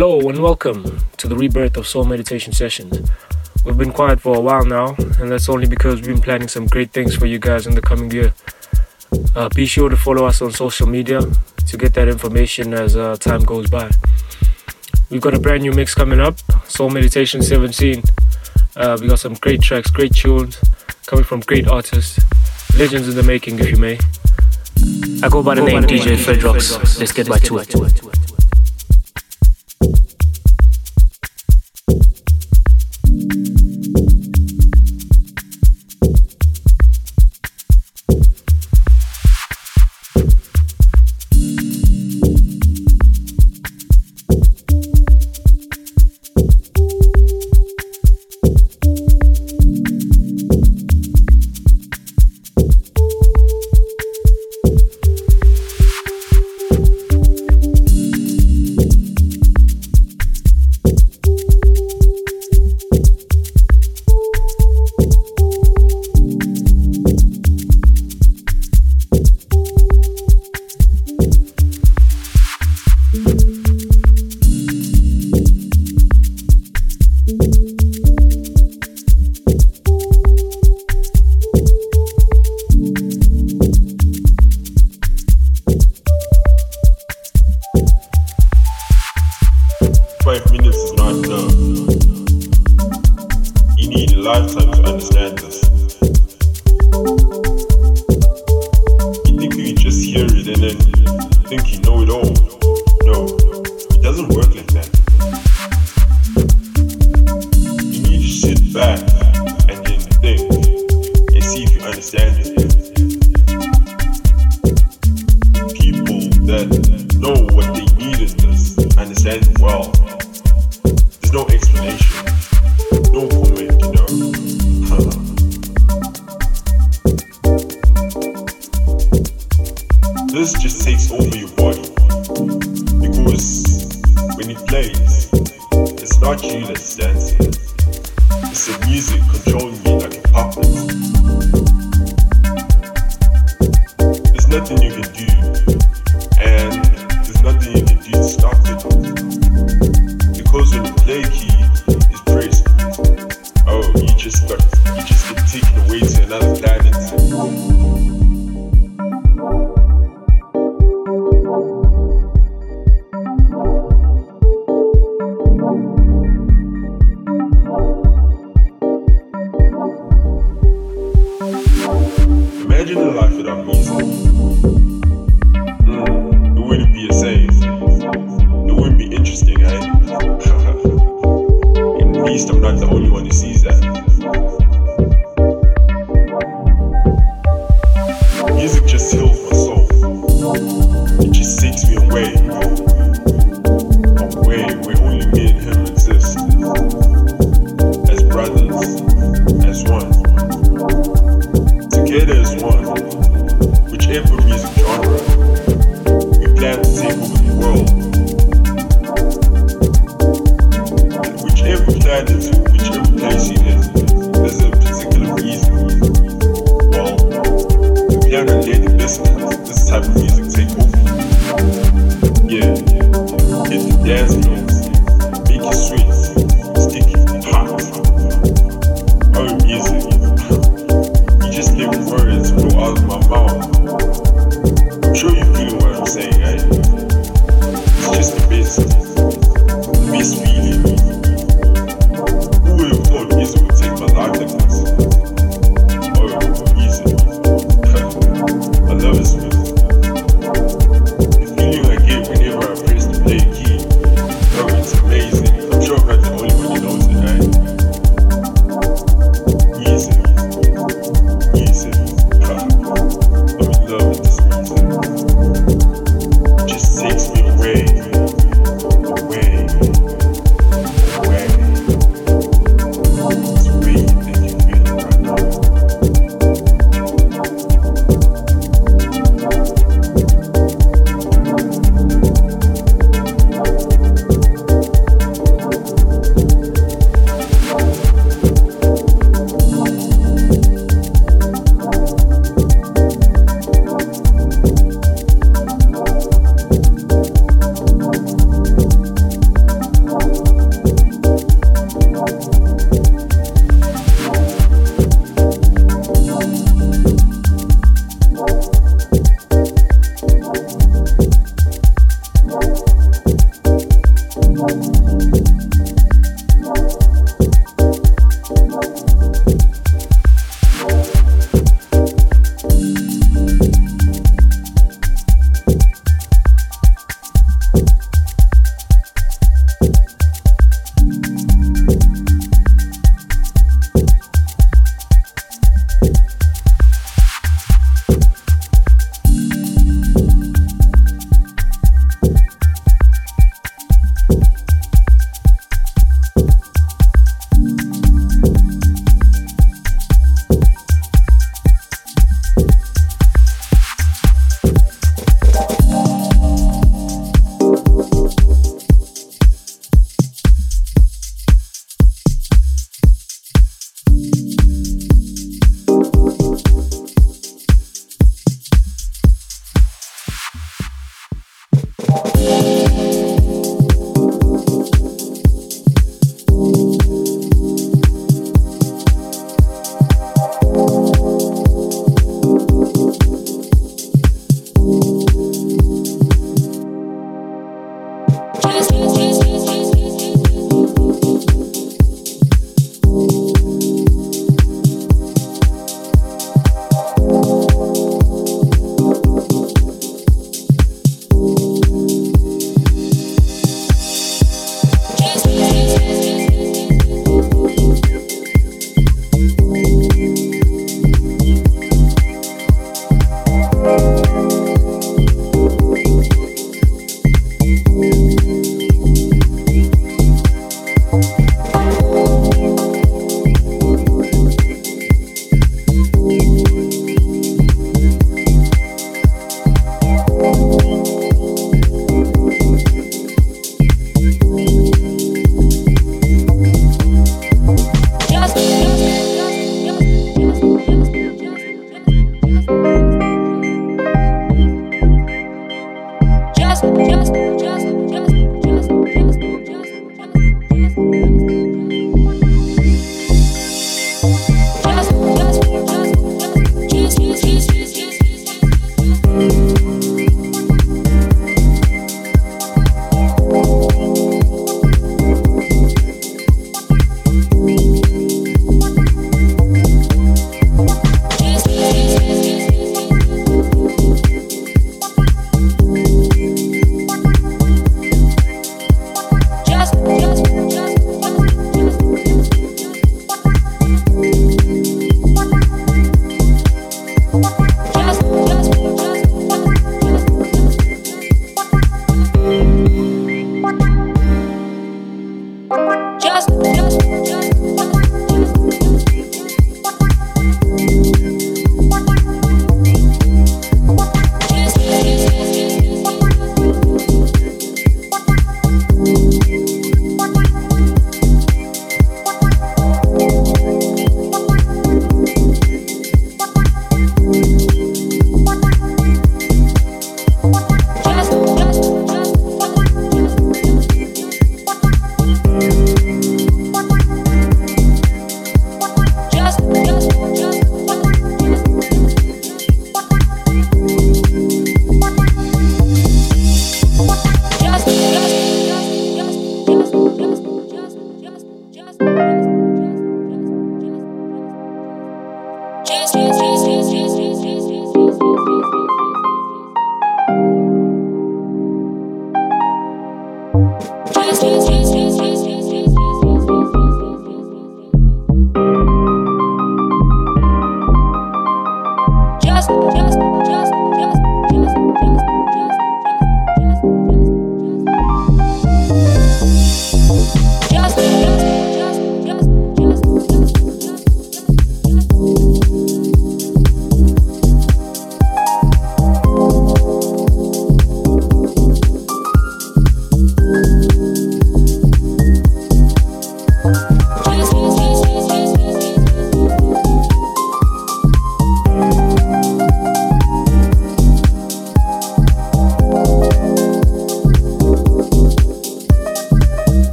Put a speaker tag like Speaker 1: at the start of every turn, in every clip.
Speaker 1: Hello and welcome to the rebirth of Soul Meditation Sessions. We've been quiet for a while now, and that's only because we've been planning some great things for you guys in the coming year. Uh, be sure to follow us on social media to get that information as uh, time goes by. We've got a brand new mix coming up, Soul Meditation 17. Uh, we got some great tracks, great tunes coming from great artists, legends in the making, if you may. I go by the name DJ Fredrox. Let's get right to it.
Speaker 2: Love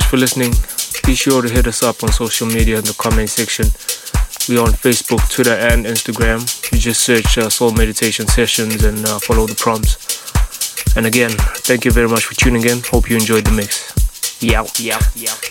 Speaker 1: Much for listening. Be sure to hit us up on social media in the comment section. We're on Facebook, Twitter, and Instagram. You just search uh, Soul Meditation Sessions and uh, follow the prompts. And again, thank you very much for tuning in. Hope you enjoyed the mix. Yeah, yeah, yeah.